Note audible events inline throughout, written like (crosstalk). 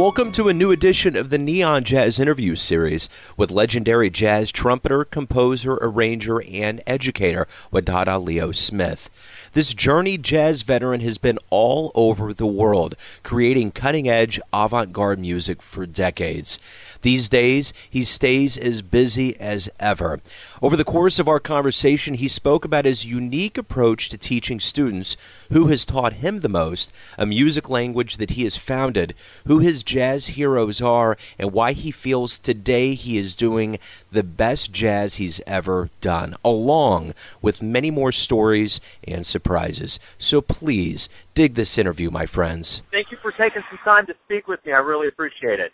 Welcome to a new edition of the Neon Jazz Interview Series with legendary jazz trumpeter, composer, arranger, and educator Wadada Leo Smith. This journeyed jazz veteran has been all over the world, creating cutting edge avant garde music for decades. These days, he stays as busy as ever. Over the course of our conversation, he spoke about his unique approach to teaching students, who has taught him the most, a music language that he has founded, who his jazz heroes are, and why he feels today he is doing the best jazz he's ever done, along with many more stories and surprises. So please dig this interview, my friends. Thank you for taking some time to speak with me. I really appreciate it.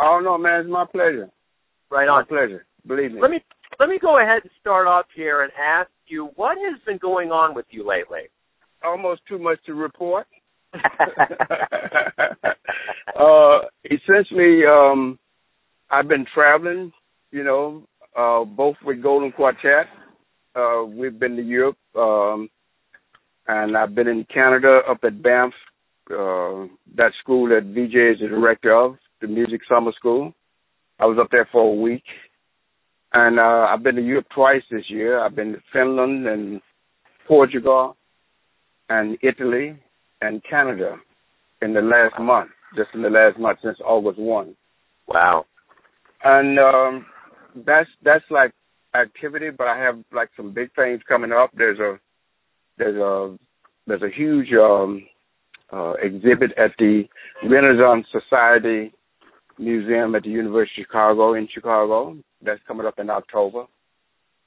Oh no, man, it's my pleasure. Right on. My pleasure. Believe me. Let me let me go ahead and start off here and ask you what has been going on with you lately. Almost too much to report. (laughs) (laughs) uh, essentially, um, I've been traveling. You know, uh, both with Golden Quartet. Uh, we've been to Europe, um, and I've been in Canada up at Banff, uh, that school that Vijay is the director of the music summer school. I was up there for a week, and uh, I've been to Europe twice this year. I've been to Finland and Portugal, and Italy and Canada in the last month, just in the last month since August one. Wow. And um, that's that's like activity, but I have like some big things coming up. There's a there's a there's a huge um, uh, exhibit at the Renaissance Society Museum at the University of Chicago in Chicago. That's coming up in October.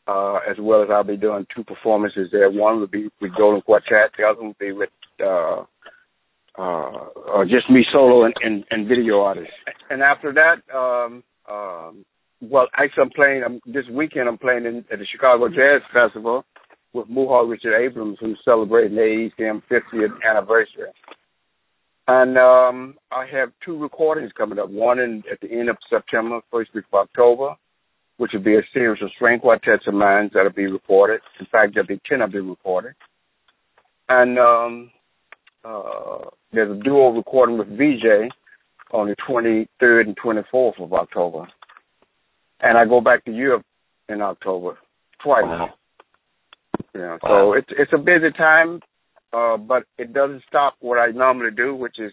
Uh, as well as I'll be doing two performances there. One will be with Golden Quartet. The other will be with uh, uh, just me solo and, and, and video artists. And after that, um, um, well, actually, I'm playing um, this weekend. I'm playing in, at the Chicago Jazz Festival with Muhal Richard Abrams, who's celebrating the AACM 50th anniversary. And um, I have two recordings coming up. One in, at the end of September, first week of October, which will be a series of string quartets of mine that'll be recorded. In fact, there'll be ten of them recorded. And um, uh, there's a duo recording with Vijay on the 23rd and 24th of October. And I go back to Europe in October twice. Wow. Yeah, so it's it's a busy time uh, but it doesn't stop what I normally do, which is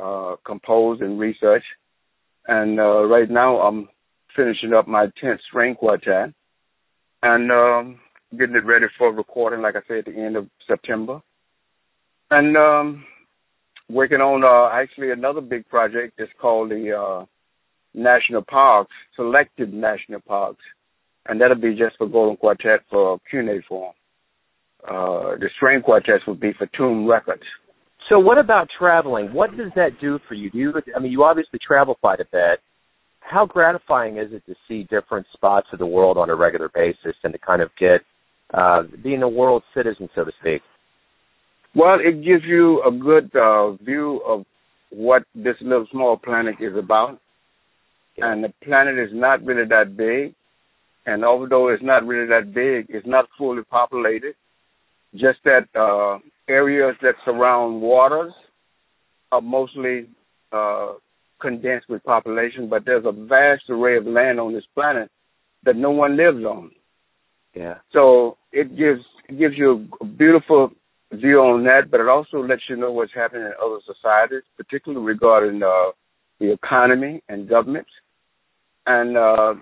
uh, compose and research. And uh, right now, I'm finishing up my tenth string quartet and um, getting it ready for recording, like I said, at the end of September. And um, working on uh, actually another big project. that's called the uh, National Parks, Selected National Parks, and that'll be just for Golden Quartet for Cuneiform uh, the string quartets would be for TUM Records. So, what about traveling? What does that do for you? Do you? I mean, you obviously travel quite a bit. How gratifying is it to see different spots of the world on a regular basis and to kind of get uh, being a world citizen, so to speak? Well, it gives you a good uh, view of what this little small planet is about. And the planet is not really that big. And although it's not really that big, it's not fully populated just that uh, areas that surround waters are mostly uh, condensed with population, but there's a vast array of land on this planet that no one lives on. Yeah. So it gives it gives you a beautiful view on that, but it also lets you know what's happening in other societies, particularly regarding uh, the economy and governments. And uh,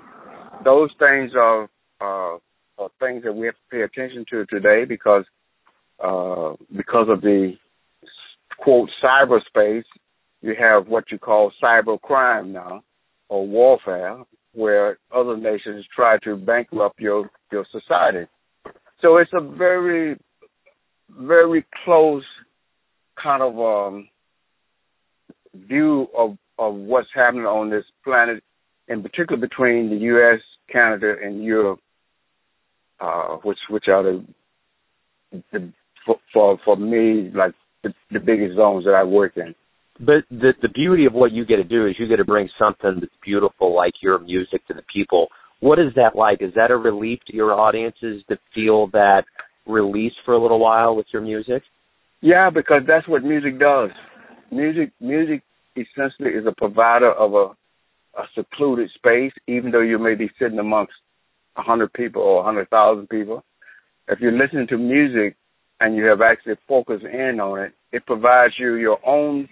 those things are, uh, are things that we have to pay attention to today because uh, because of the quote cyberspace, you have what you call cyber crime now, or warfare, where other nations try to bankrupt your your society. So it's a very, very close kind of um, view of of what's happening on this planet, in particular between the U.S., Canada, and Europe, uh, which which are the the for for, for me like the, the biggest zones that I work in. But the the beauty of what you get to do is you get to bring something that's beautiful like your music to the people. What is that like? Is that a relief to your audiences to feel that release for a little while with your music? Yeah, because that's what music does. Music music essentially is a provider of a, a secluded space, even though you may be sitting amongst a hundred people or a hundred thousand people. If you're listening to music and you have actually focused in on it, it provides you your own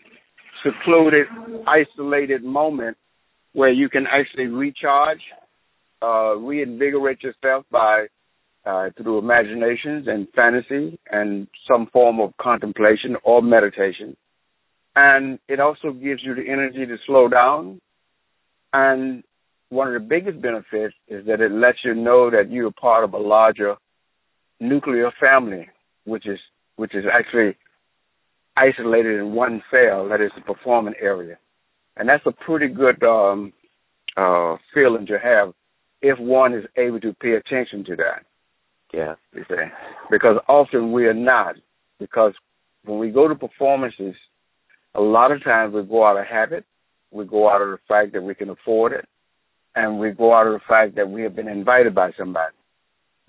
secluded, isolated moment where you can actually recharge, uh, reinvigorate yourself by uh, through imaginations and fantasy and some form of contemplation or meditation. And it also gives you the energy to slow down. And one of the biggest benefits is that it lets you know that you're part of a larger nuclear family, which is which is actually isolated in one cell, that is the performing area. And that's a pretty good um, uh, feeling to have if one is able to pay attention to that. Yeah. You see? Because often we are not. Because when we go to performances, a lot of times we go out of habit, we go out of the fact that we can afford it, and we go out of the fact that we have been invited by somebody.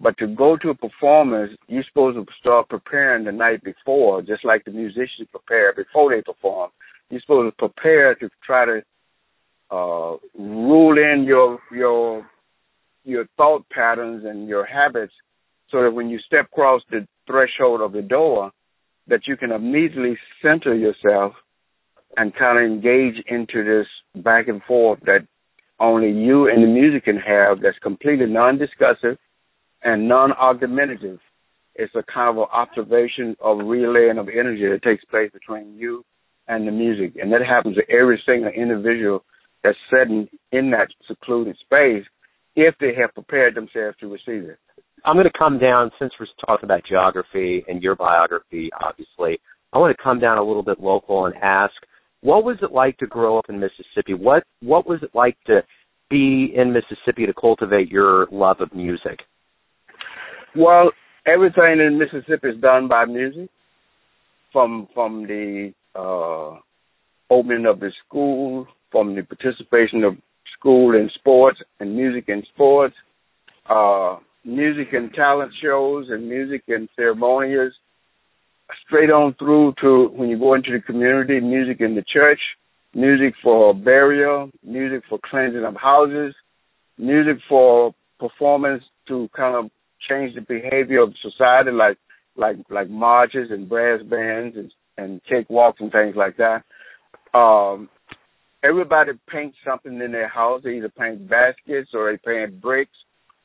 But to go to a performance, you're supposed to start preparing the night before, just like the musicians prepare before they perform. You're supposed to prepare to try to uh, rule in your your your thought patterns and your habits, so that when you step across the threshold of the door, that you can immediately center yourself and kind of engage into this back and forth that only you and the music can have. That's completely non-discussive and non-argumentative. It's a kind of an observation of relaying of energy that takes place between you and the music, and that happens to every single individual that's sitting in that secluded space if they have prepared themselves to receive it. I'm going to come down since we're talking about geography and your biography, obviously. I want to come down a little bit local and ask, what was it like to grow up in Mississippi? What what was it like to be in Mississippi to cultivate your love of music? Well, everything in Mississippi is done by music, from from the uh, opening of the school, from the participation of school in sports and music in sports, uh, music and talent shows and music and ceremonials, straight on through to when you go into the community, music in the church, music for burial, music for cleansing of houses, music for performance to kind of change the behavior of society, like like like marches and brass bands and and cakewalks and things like that. Um, everybody paints something in their house. They either paint baskets or they paint bricks,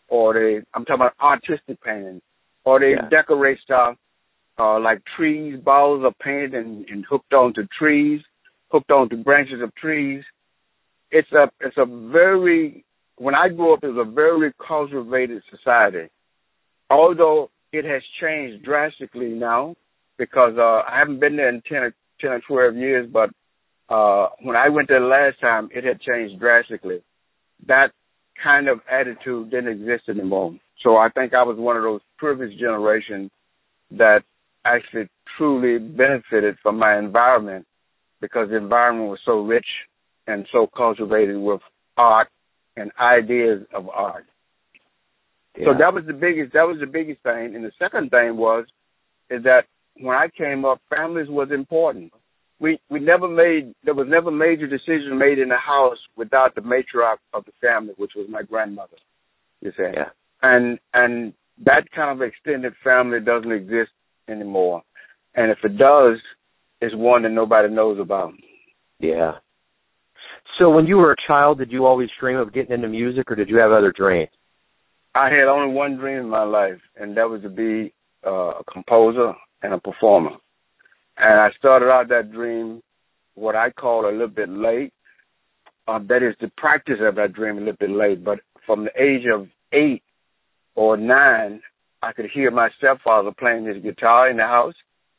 or they I'm talking about artistic painting, or they yeah. decorate stuff uh, like trees. Balls are painted and, and hooked onto trees, hooked onto branches of trees. It's a it's a very when I grew up, it was a very cultivated society although it has changed drastically now because uh, I haven't been there in 10 or, 10 or 12 years, but uh, when I went there last time, it had changed drastically. That kind of attitude didn't exist anymore. So I think I was one of those privileged generations that actually truly benefited from my environment because the environment was so rich and so cultivated with art and ideas of art. So that was the biggest. That was the biggest thing. And the second thing was, is that when I came up, families was important. We we never made there was never major decision made in the house without the matriarch of the family, which was my grandmother. You see, yeah. And and that kind of extended family doesn't exist anymore. And if it does, it's one that nobody knows about. Yeah. So when you were a child, did you always dream of getting into music, or did you have other dreams? I had only one dream in my life, and that was to be uh, a composer and a performer. And I started out that dream, what I call a little bit late. Uh, that is the practice of that dream a little bit late. But from the age of eight or nine, I could hear my stepfather playing his guitar in the house,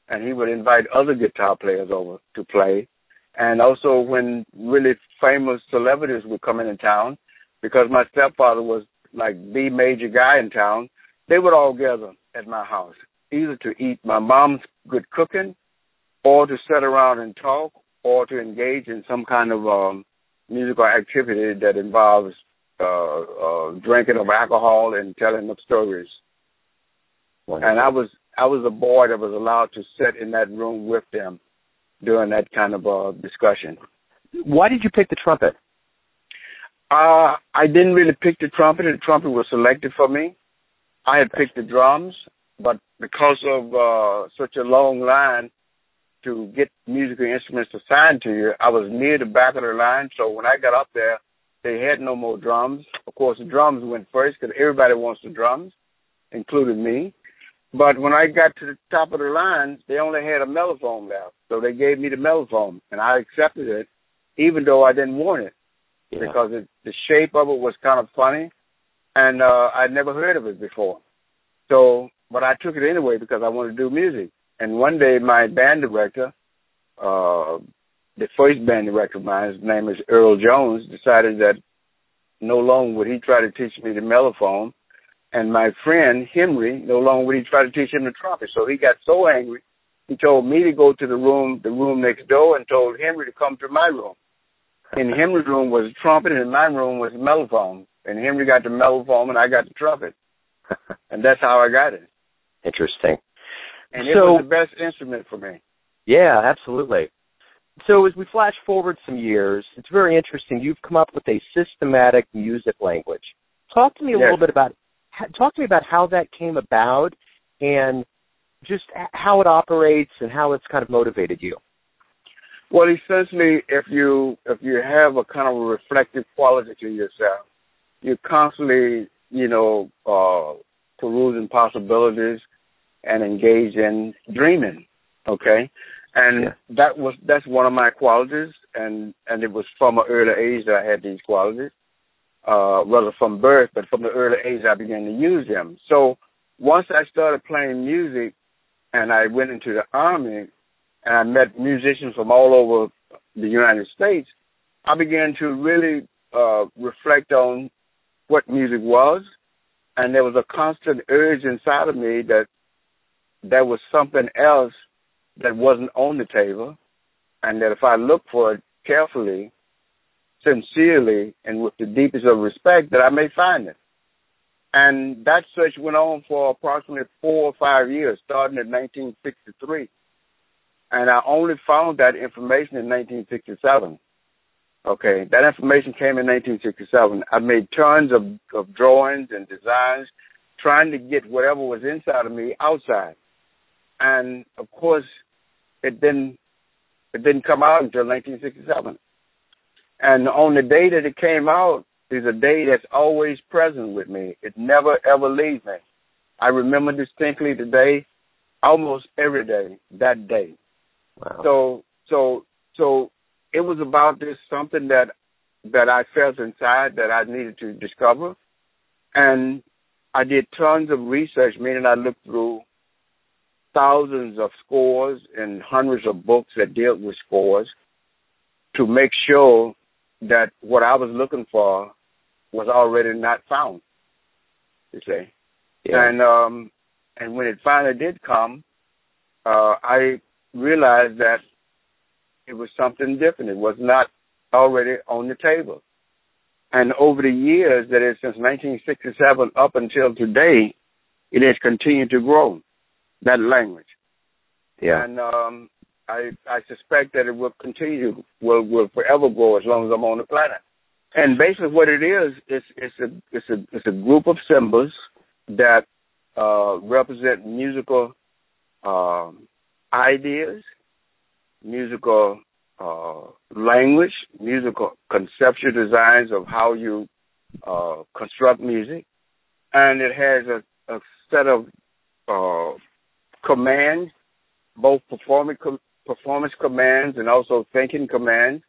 and he would invite other guitar players over to play. And also when really famous celebrities would come into town, because my stepfather was like the major guy in town, they would all gather at my house, either to eat my mom's good cooking, or to sit around and talk, or to engage in some kind of um, musical activity that involves uh, uh, drinking of alcohol and telling of stories. Wonderful. And I was I was a boy that was allowed to sit in that room with them during that kind of uh, discussion. why did you pick the trumpet? Uh, I didn't really pick the trumpet. The trumpet was selected for me. I had picked the drums, but because of uh, such a long line to get musical instruments assigned to you, I was near the back of the line. So when I got up there, they had no more drums. Of course, the drums went first because everybody wants the drums, including me. But when I got to the top of the line, they only had a mellophone left. So they gave me the mellophone, and I accepted it, even though I didn't want it, yeah. because it, the shape of it was kind of funny, and uh, I'd never heard of it before. So, but I took it anyway because I wanted to do music. And one day, my band director, uh, the first band director of mine, his name is Earl Jones, decided that no longer would he try to teach me the mellophone, and my friend Henry no longer would he try to teach him the trumpet. So he got so angry, he told me to go to the room, the room next door, and told Henry to come to my room. In Henry's room was a trumpet, and in my room was a mellophone. And Henry got the mellophone, and I got the trumpet, (laughs) and that's how I got it. Interesting. And it so, was the best instrument for me. Yeah, absolutely. So as we flash forward some years, it's very interesting. You've come up with a systematic music language. Talk to me a yes. little bit about talk to me about how that came about and just how it operates and how it's kind of motivated you. Well, essentially, if you if you have a kind of a reflective quality to yourself, you're constantly, you know, uh, perusing possibilities and engage in dreaming. Okay, and yeah. that was that's one of my qualities, and and it was from an early age that I had these qualities uh, rather from birth, but from the early age I began to use them. So once I started playing music and I went into the army and I met musicians from all over the United States, I began to really uh, reflect on what music was. And there was a constant urge inside of me that there was something else that wasn't on the table. And that if I looked for it carefully, sincerely and with the deepest of respect that I may find it. And that search went on for approximately four or five years, starting in 1963. And I only found that information in 1967. Okay, that information came in 1967. I made tons of, of drawings and designs trying to get whatever was inside of me outside. And of course, it didn't, it didn't come out until 1967. And on the day that it came out is a day that's always present with me. It never ever leaves me. I remember distinctly the day, almost every day, that day. Wow. So so so it was about this something that that I felt inside that I needed to discover. And I did tons of research, meaning I looked through thousands of scores and hundreds of books that dealt with scores to make sure that what I was looking for was already not found. You see, yeah. and um, and when it finally did come, uh, I realized that it was something different. It was not already on the table. And over the years, that is since 1967 up until today, it has continued to grow that language. Yeah. And um, I I suspect that it will continue, will will forever grow as long as I'm on the planet. And basically, what it is, it's it's a it's a it's a group of symbols that uh, represent musical uh, ideas, musical uh, language, musical conceptual designs of how you uh, construct music, and it has a, a set of uh, commands, both performing com- performance commands and also thinking commands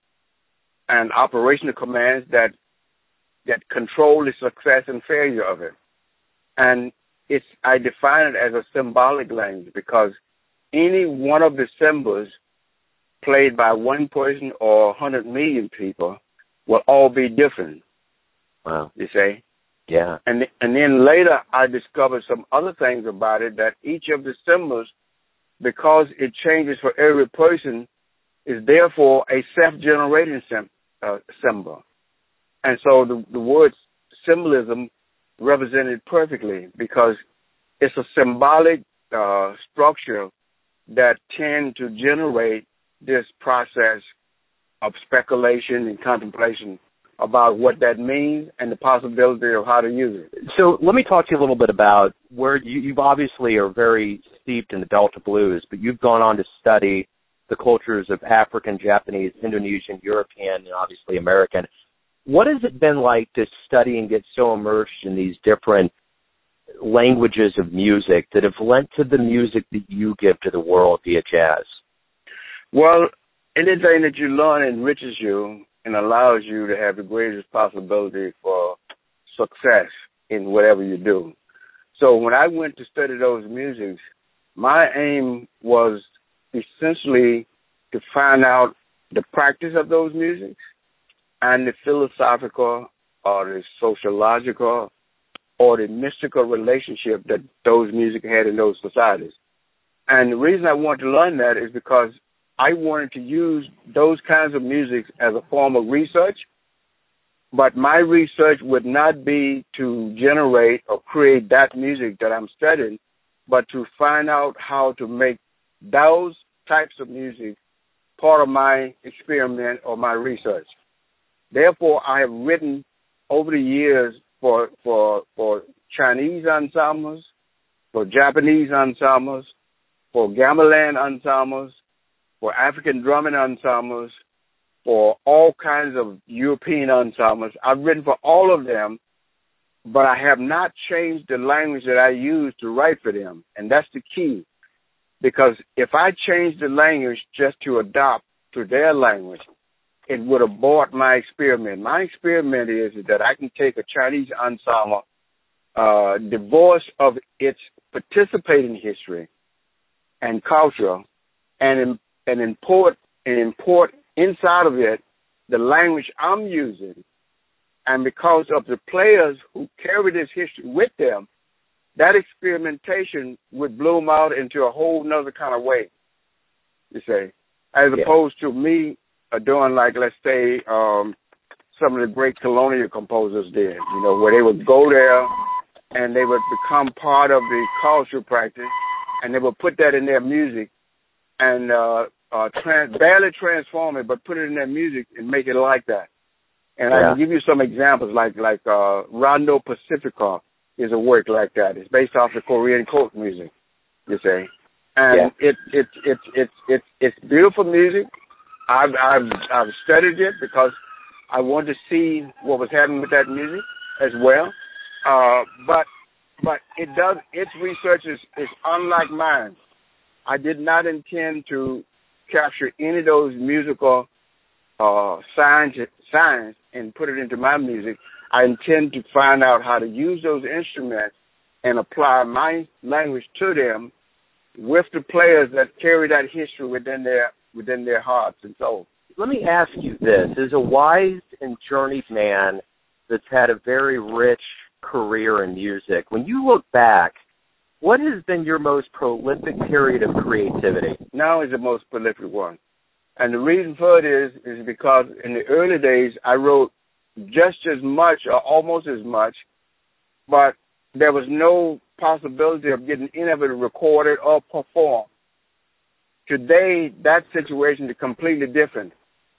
and operational commands that that control the success and failure of it. And it's I define it as a symbolic language because any one of the symbols played by one person or 100 million people will all be different. Wow. You say? Yeah. And and then later I discovered some other things about it that each of the symbols because it changes for every person, is therefore a self-generating sim, uh, symbol. And so the, the word symbolism represented perfectly because it's a symbolic uh, structure that tend to generate this process of speculation and contemplation about what that means and the possibility of how to use it. So let me talk to you a little bit about where you, you obviously are very steeped in the Delta blues, but you've gone on to study the cultures of African, Japanese, Indonesian, European, and obviously American. What has it been like to study and get so immersed in these different languages of music that have lent to the music that you give to the world via jazz? Well, anything that you learn enriches you and allows you to have the greatest possibility for success in whatever you do. So when I went to study those musics, my aim was essentially to find out the practice of those musics and the philosophical or the sociological or the mystical relationship that those music had in those societies. And the reason I wanted to learn that is because I wanted to use those kinds of music as a form of research, but my research would not be to generate or create that music that I'm studying, but to find out how to make those types of music part of my experiment or my research. Therefore, I have written over the years for for for Chinese ensembles, for Japanese ensembles, for gamelan ensembles, for African drumming ensembles, for all kinds of European ensembles. I've written for all of them, but I have not changed the language that I use to write for them. And that's the key. Because if I change the language just to adopt to their language, it would abort my experiment. My experiment is that I can take a Chinese ensemble, uh, divorce of its participating history and culture, and and import and import inside of it the language I'm using. And because of the players who carry this history with them, that experimentation would bloom out into a whole nother kind of way. You say, as yeah. opposed to me uh, doing like let's say um some of the great colonial composers did, you know, where they would go there and they would become part of the cultural practice and they would put that in their music and uh uh, trans- barely transform it, but put it in their music and make it like that. And yeah. I can give you some examples, like like uh, Rondo Pacifica is a work like that. It's based off the Korean folk music, you say, and yeah. it it it it it it's beautiful music. I've I've I've studied it because I wanted to see what was happening with that music as well. Uh, but but it does its research is, is unlike mine. I did not intend to capture any of those musical uh, signs, signs and put it into my music, I intend to find out how to use those instruments and apply my language to them with the players that carry that history within their within their hearts and souls. Let me ask you this: as a wise and journeyed man that's had a very rich career in music, when you look back what has been your most prolific period of creativity? Now is the most prolific one. And the reason for it is is because in the early days I wrote just as much or almost as much, but there was no possibility of getting any of it recorded or performed. Today that situation is completely different.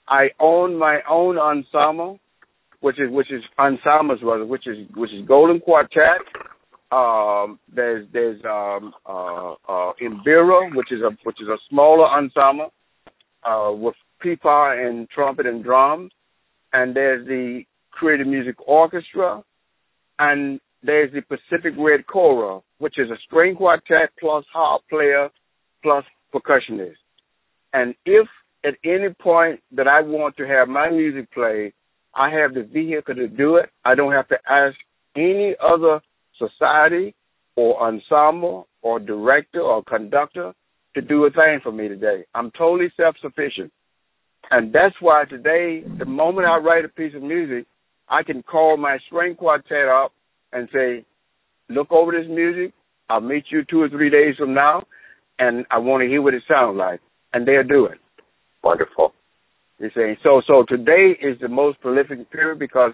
I own my own ensemble, which is which is ensembles which is which is Golden Quartet, um, there's there's um, uh, uh, Mbira, which is a which is a smaller ensemble uh, with pipa and trumpet and drums, and there's the Creative Music Orchestra, and there's the Pacific Red Choral, which is a string quartet plus harp player plus percussionist. And if at any point that I want to have my music played, I have the vehicle to do it. I don't have to ask any other society or ensemble or director or conductor to do a thing for me today. I'm totally self sufficient. And that's why today, the moment I write a piece of music, I can call my string quartet up and say, look over this music. I'll meet you two or three days from now, and I want to hear what it sounds like. And they'll do it. Wonderful. You see, so so today is the most prolific period because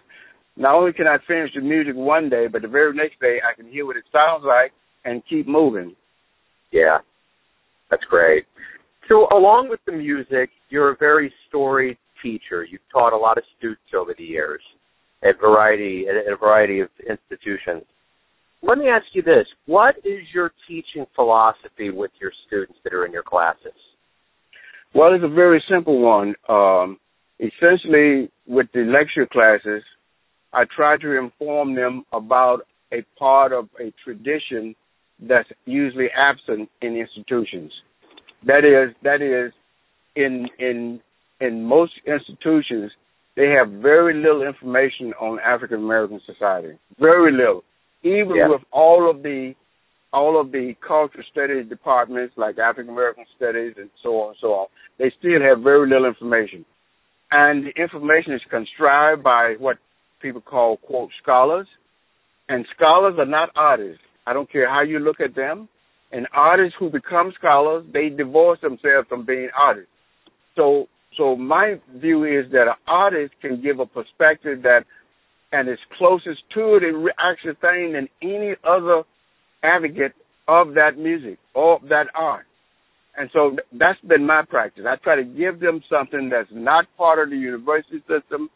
not only can I finish the music one day, but the very next day I can hear what it sounds like and keep moving. Yeah, that's great. So, along with the music, you're a very storyteller teacher. You've taught a lot of students over the years at variety at a variety of institutions. Let me ask you this: What is your teaching philosophy with your students that are in your classes? Well, it's a very simple one. Um, essentially, with the lecture classes, I try to inform them about a part of a tradition that's usually absent in institutions. That is, that is, in in in most institutions, they have very little information on African American society. Very little. Even yeah. with all of the all of the cultural studies departments like African American studies and so on and so on, they still have very little information. And the information is contrived by what people call quote scholars. And scholars are not artists. I don't care how you look at them. And artists who become scholars, they divorce themselves from being artists. So so my view is that an artist can give a perspective that and is closest to the actual thing than any other advocate of that music or that art. And so that's been my practice. I try to give them something that's not part of the university system,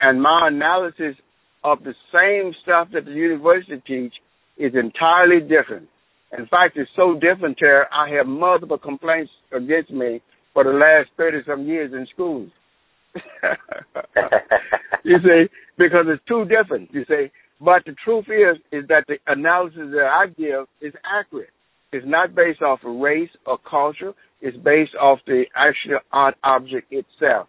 and my analysis of the same stuff that the university teach is entirely different. In fact, it's so different, Terry, I have multiple complaints against me for the last 30 some years in schools. (laughs) you see, because it's too different, you see. But the truth is, is that the analysis that I give is accurate. It's not based off of race or culture. It's based off the actual art object itself.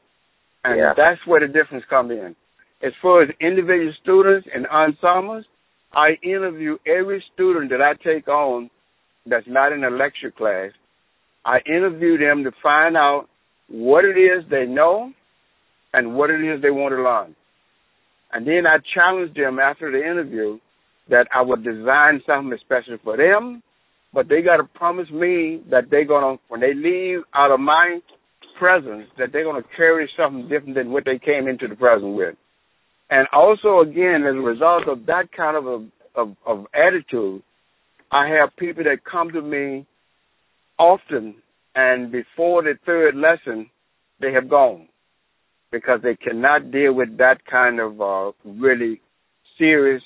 And yeah. that's where the difference comes in. As far as individual students and ensembles, I interview every student that I take on that's not in a lecture class. I interview them to find out what it is they know and what it is they want to learn. And then I challenge them after the interview that I would design something especially for them, but they got to promise me that they're going to, when they leave out of my presence, that they're going to carry something different than what they came into the present with. And also, again, as a result of that kind of a, of, of attitude, I have people that come to me often, and before the third lesson, they have gone because they cannot deal with that kind of uh, really serious,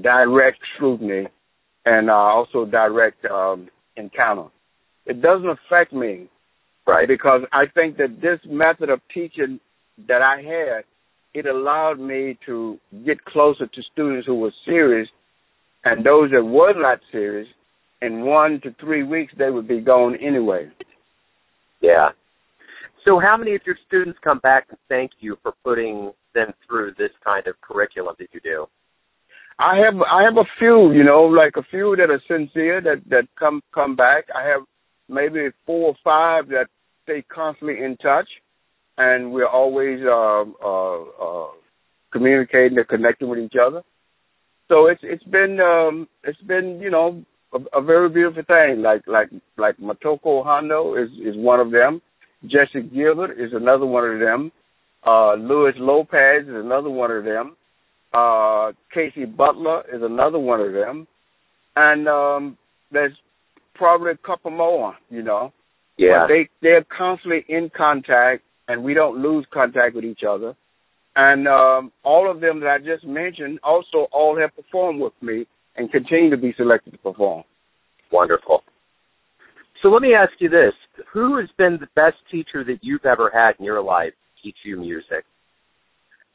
direct scrutiny and uh, also direct um, encounter. It doesn't affect me, right? Because I think that this method of teaching that I had, it allowed me to get closer to students who were serious, and those that were not serious. In one to three weeks, they would be gone anyway. Yeah, so, how many of your students come back and thank you for putting them through this kind of curriculum that you do? I have I have a few, you know, like a few that are sincere that that come come back. I have maybe four or five that stay constantly in touch, and we're always uh, uh, uh, communicating and connecting with each other. So it's it's been um, it's been you know a, a very beautiful thing. Like like like Matoko Hondo is is one of them. Jesse Gilbert is another one of them. Uh, Luis Lopez is another one of them. Uh, Casey Butler is another one of them. And um, there's probably a couple more, you know. Yeah. But they they're constantly in contact, and we don't lose contact with each other. And um, all of them that I just mentioned also all have performed with me and continue to be selected to perform. Wonderful. So let me ask you this: Who has been the best teacher that you've ever had in your life teach you music?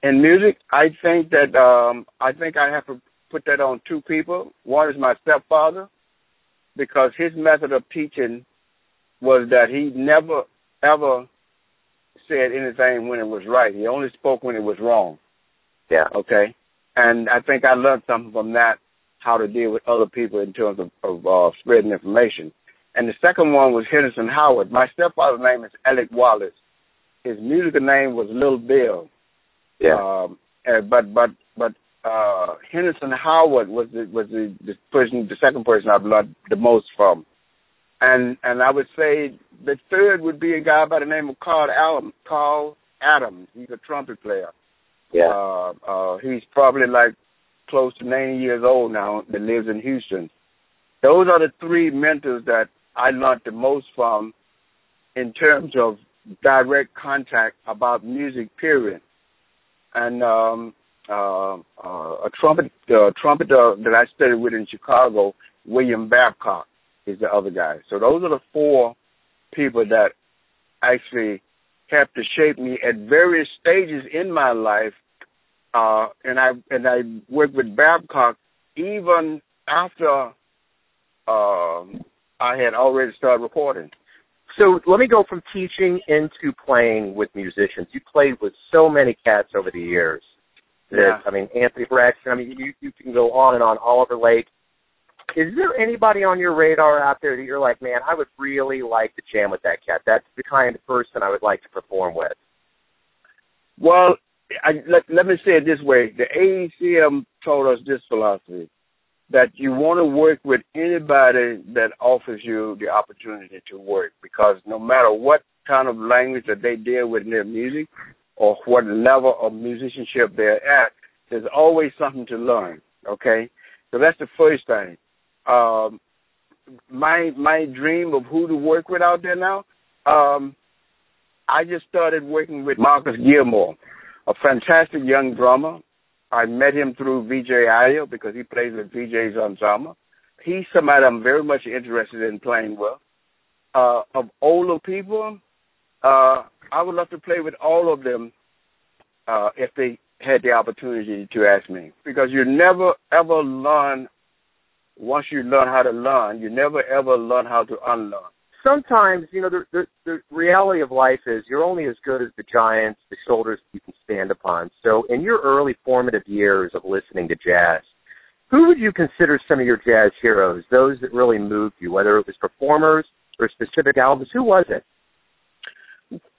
In music, I think that um, I think I have to put that on two people. One is my stepfather, because his method of teaching was that he never ever said anything when it was right. He only spoke when it was wrong. Yeah. Okay. And I think I learned something from that, how to deal with other people in terms of, of uh, spreading information. And the second one was Henderson Howard. My stepfather's name is Alec Wallace. His musical name was Little Bill. Yeah. Um, but but but uh, Henderson Howard was the was the, the person, the second person I've learned the most from. And and I would say the third would be a guy by the name of Carl Adams. Carl Adams. He's a trumpet player. Yeah. Uh, uh, he's probably like close to 90 years old now. That lives in Houston. Those are the three mentors that I learned the most from in terms of direct contact about music. Period. And um, uh, uh, a trumpet uh, trumpeter that I studied with in Chicago, William Babcock, is the other guy. So those are the four people that actually helped to shape me at various stages in my life. Uh, and I and I worked with Babcock even after uh, I had already started recording. So let me go from teaching into playing with musicians. You played with so many cats over the years. That, Yeah. I mean, Anthony Braxton. I mean, you you can go on and on. Oliver Lake. Is there anybody on your radar out there that you're like, man, I would really like to jam with that cat. That's the kind of person I would like to perform with. Well, I, let, let me say it this way. The AACM told us this philosophy that you want to work with anybody that offers you the opportunity to work because no matter what kind of language that they deal with in their music or what level of musicianship they're at, there's always something to learn. Okay? So that's the first thing. Um, my my dream of who to work with out there now, um, I just started working with Marcus Gilmore, a fantastic young drummer. I met him through Vijay Iyer because he plays with Vijay's ensemble. He's somebody I'm very much interested in playing with. Uh, of older people, uh, I would love to play with all of them uh, if they had the opportunity to ask me. Because you never ever learn once you learn how to learn, you never ever learn how to unlearn. Sometimes, you know, the, the the reality of life is you're only as good as the giants, the shoulders you can stand upon. So, in your early formative years of listening to jazz, who would you consider some of your jazz heroes? Those that really moved you, whether it was performers or specific albums. Who was it?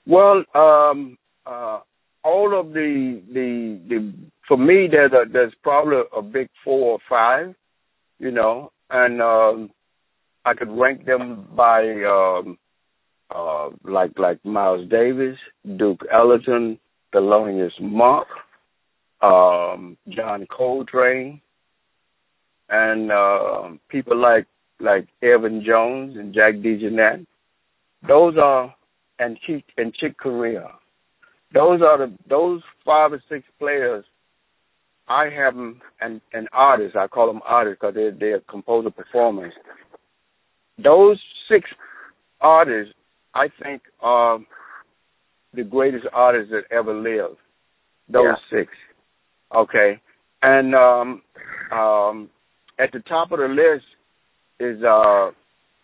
Well, um, uh, all of the the the for me there's a, there's probably a big four or five, you know, and um, I could rank them by um, uh, like like Miles Davis, Duke Ellington, Thelonious Monk, um, John Coltrane, and uh, people like like Elvin Jones and Jack DeJohnette. Those are and Chick and Chick Corea. Those are the those five or six players. I have them and and artists. I call them artists because they're they're composer performers. Those six artists, I think, are the greatest artists that ever lived. Those six, okay. And um, um, at the top of the list is uh,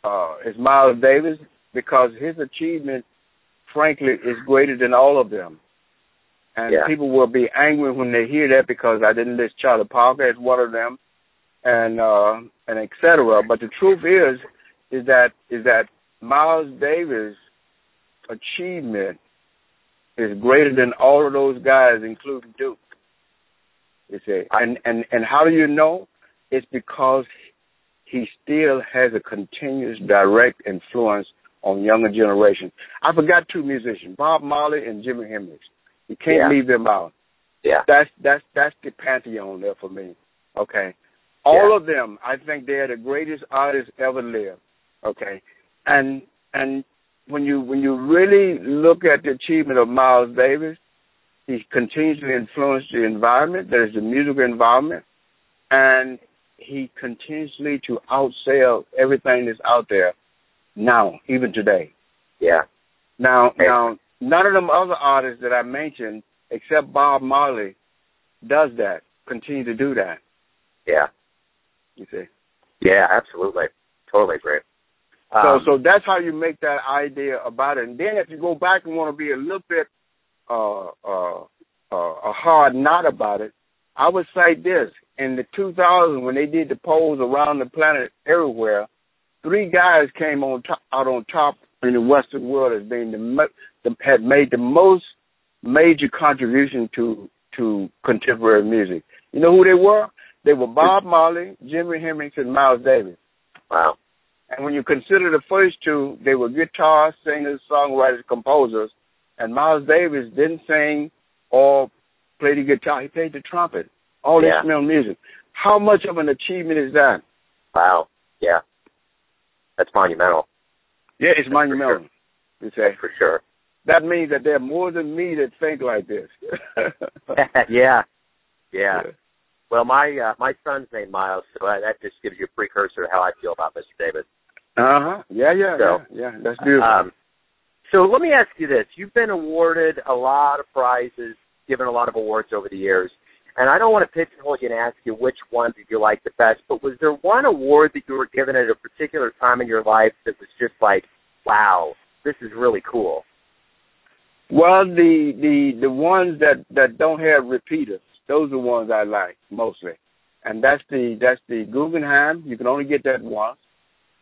uh, is Miles Davis because his achievement, frankly, is greater than all of them. And Yeah. people will be angry when they hear that because I didn't list Charlie Parker as one of them, and uh, and et cetera. But the truth is, is that is that Miles Davis' achievement is greater than all of those guys, including Duke. You see, and and and how do you know? It's because he still has a continuous direct influence on younger generations. I forgot two musicians, Bob Marley and Jimi Hendrix. You can't Yeah. leave them out. Yeah. That's that's that's the pantheon there for me. Okay. All Yeah. of them, I think they are the greatest artists ever lived. Okay. And and when you when you really look at the achievement of Miles Davis, he continues to influence the environment, that is the musical environment, and he continuously to outsell everything that's out there now, even today. Yeah. Now, now, none of them other artists that I mentioned, except Bob Marley, does that. Continue to do that. Yeah. You see. Yeah. Absolutely. Totally agree. So, Um, so that's how you make that idea about it. And then if you go back and want to be a little bit uh, uh, uh, a hard knot about it, I would say this: in the 2000s, when they did the polls around the planet everywhere, three guys came on top, out on top in the Western world as being the, the had made the most major contribution to to contemporary music. You know who they were? They were Bob Marley, Jimi Hendrix, and Miles Davis. wow. And when you consider the first two, they were guitar singers, songwriters, composers. And Miles Davis didn't sing or play the guitar. He played the trumpet, all Yeah. instrumental music. How much of an achievement is that? Wow. Yeah. That's monumental. Yeah, it's That's monumental. You say. For sure. that means that there are more than me that think like this. (laughs) yeah. yeah, Well, my uh, my son's named Miles, so uh, that just gives you a precursor to how I feel about Mr. Davis. Uh huh. Yeah, yeah, so, yeah, yeah. That's beautiful. Um, so let me ask you this: You've been awarded a lot of prizes, given a lot of awards over the years, and I don't want to pigeonhole you and ask you which one did you like the best. But was there one award that you were given at a particular time in your life that was just like, wow, this is really cool? Well, the the the ones that that don't have repeaters, those are the ones I like mostly, and that's the that's the Guggenheim. You can only get that once.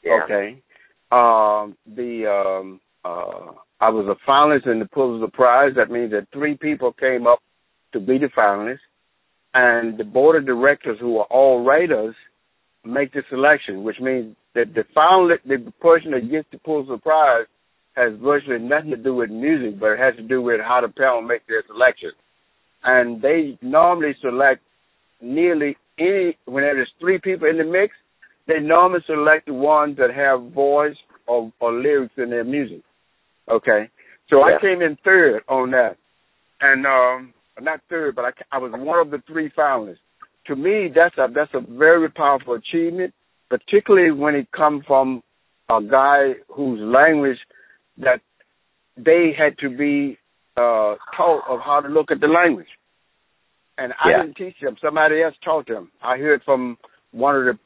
Yeah. Okay. Um, the um, uh, I was a finalist in the Pulitzer Prize. That means that three people came up to be the finalists, and the board of directors, who are all writers, make the selection, which means that the finalist, the person that gets the Pulitzer Prize, has virtually nothing to do with music, but it has to do with how the panel make their selection. And they normally select nearly any, whenever there's three people in the mix, they normally select the ones that have voice or, or lyrics in their music. Okay, so yeah. I came in third on that, and um, not third, but I, I was one of the three finalists. To me, that's a that's a very powerful achievement, particularly when it comes from a guy whose language that they had to be uh, taught of how to look at the language. And I yeah. didn't teach them. Somebody else taught them. I heard from one of the,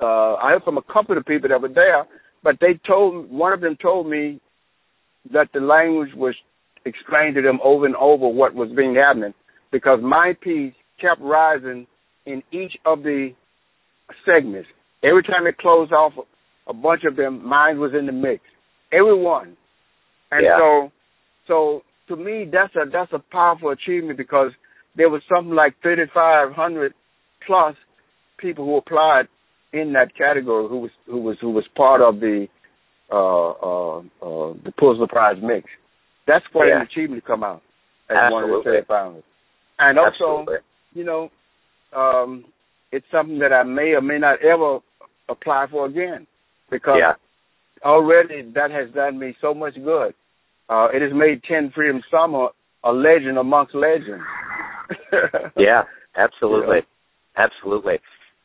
uh, I heard from a couple of people that were there, but they told, one of them told me that the language was explained to them over and over what was being happening because my piece kept rising in each of the segments. Every time it closed off a bunch of them, mine was in the mix. Everyone. And yeah. so so to me that's a that's a powerful achievement because there was something like thirty five hundred plus people who applied in that category who was who was who was part of the uh uh uh the Pulitzer Prize mix. That's quite yeah. an achievement to come out as Absolutely. one of the five hundred. And also, Absolutely. you know, um it's something that I may or may not ever apply for again because yeah already that has done me so much good. Uh, it has made 10 Freedom Summer a legend amongst legends. (laughs) yeah, absolutely. Absolutely.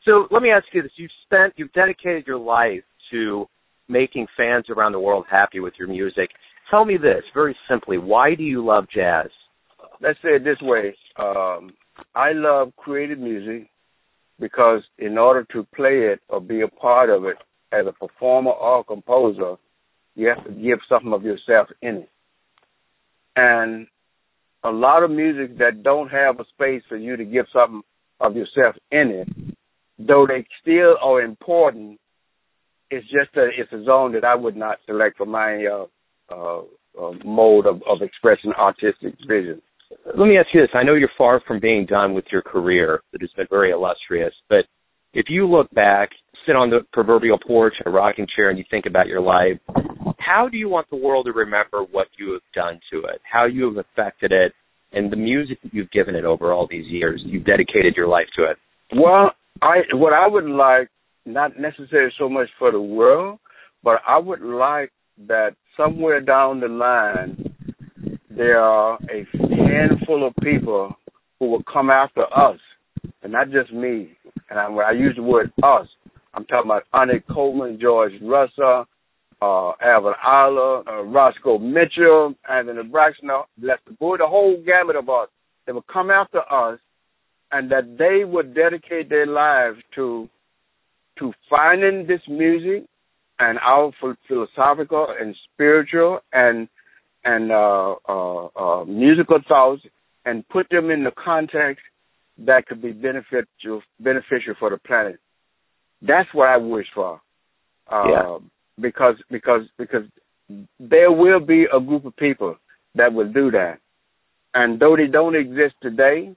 So let me ask you this. You've spent, you've dedicated your life to making fans around the world happy with your music. Tell me this very simply. Why do you love jazz? Let's say it this way. Um, I love creative music because in order to play it or be a part of it, as a performer or composer, you have to give something of yourself in it. And a lot of music that don't have a space for you to give something of yourself in it, though they still are important, it's just that it's a zone that I would not select for my uh, uh, uh, mode of, of expressing artistic vision. Let me ask you this. I know you're far from being done with your career that has been very illustrious, but if you look back sit on the proverbial porch in a rocking chair and you think about your life, how do you want the world to remember what you have done to it, how you have affected it, and the music that you've given it over all these years? You've dedicated your life to it. Well, I what I would like, not necessarily so much for the world, but I would like that somewhere down the line there are a handful of people who will come after us, and not just me. And I, I use the word us I'm talking about Ornette Coleman, George Russell, uh, Alvin Ailey, uh, Roscoe Mitchell, Anthony Braxton, Lester Bowie, the whole gamut of us. They would come after us and that they would dedicate their lives to to finding this music and our philosophical and spiritual and and uh, uh, uh, musical thoughts and put them in the context that could be beneficial beneficial for the planet. That's what I wish for. Uh, yeah. Because because because there will be a group of people that will do that, and though they don't exist today,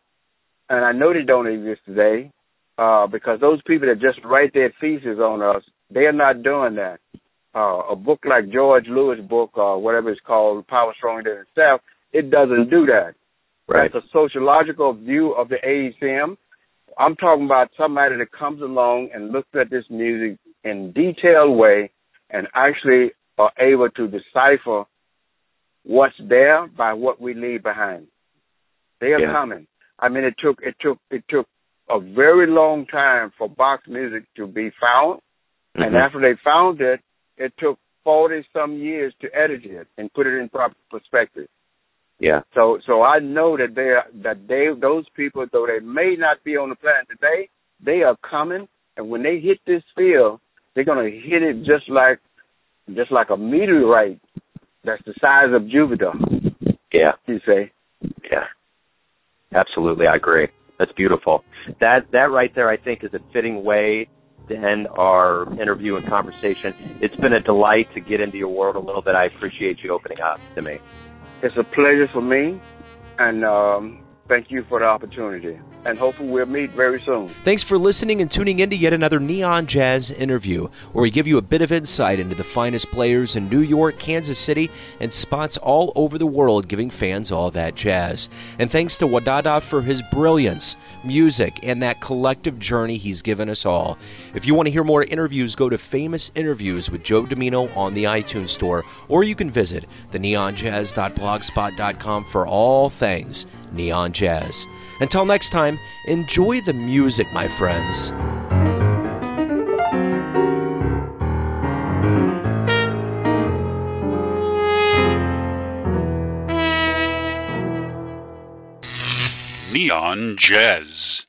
and I know they don't exist today, uh, because those people that just write their thesis on us, they are not doing that. Uh, a book like George Lewis' book, or uh, whatever it's called, Power Stronger Than Itself, it doesn't do that. Right. That's a sociological view of the AACM, I'm talking about somebody that comes along and looks at this music in detailed way and actually are able to decipher what's there by what we leave behind. They are Yeah. coming. I mean, it took it took it took a very long time for Bach's music to be found, and Mhm. after they found it, it took forty some years to edit it and put it in proper perspective. yeah, So so I know that they are that they those people, though they may not be on the planet today, they are coming, and when they hit this field, they're gonna hit it just like just like a meteorite that's the size of Jupiter. yeah, You say? yeah. Absolutely, I agree. That's beautiful. That that right there, I think, is a fitting way to end our interview and conversation. It's been a delight to get into your world a little bit. I appreciate you opening up to me. It's a pleasure for me, and um, thank you for the opportunity. And hopefully we'll meet very soon. Thanks for listening and tuning in to yet another Neon Jazz interview, where we give you a bit of insight into the finest players in New York, Kansas City, and spots all over the world, giving fans all that jazz. And thanks to Wadada for his brilliance, music, and that collective journey he's given us all. If you want to hear more interviews, go to Famous Interviews with Joe Dimino on the iTunes Store, or you can visit the neonjazz.blogspot.com for all things neon jazz. Until next time, enjoy the music, my friends. Neon Jazz.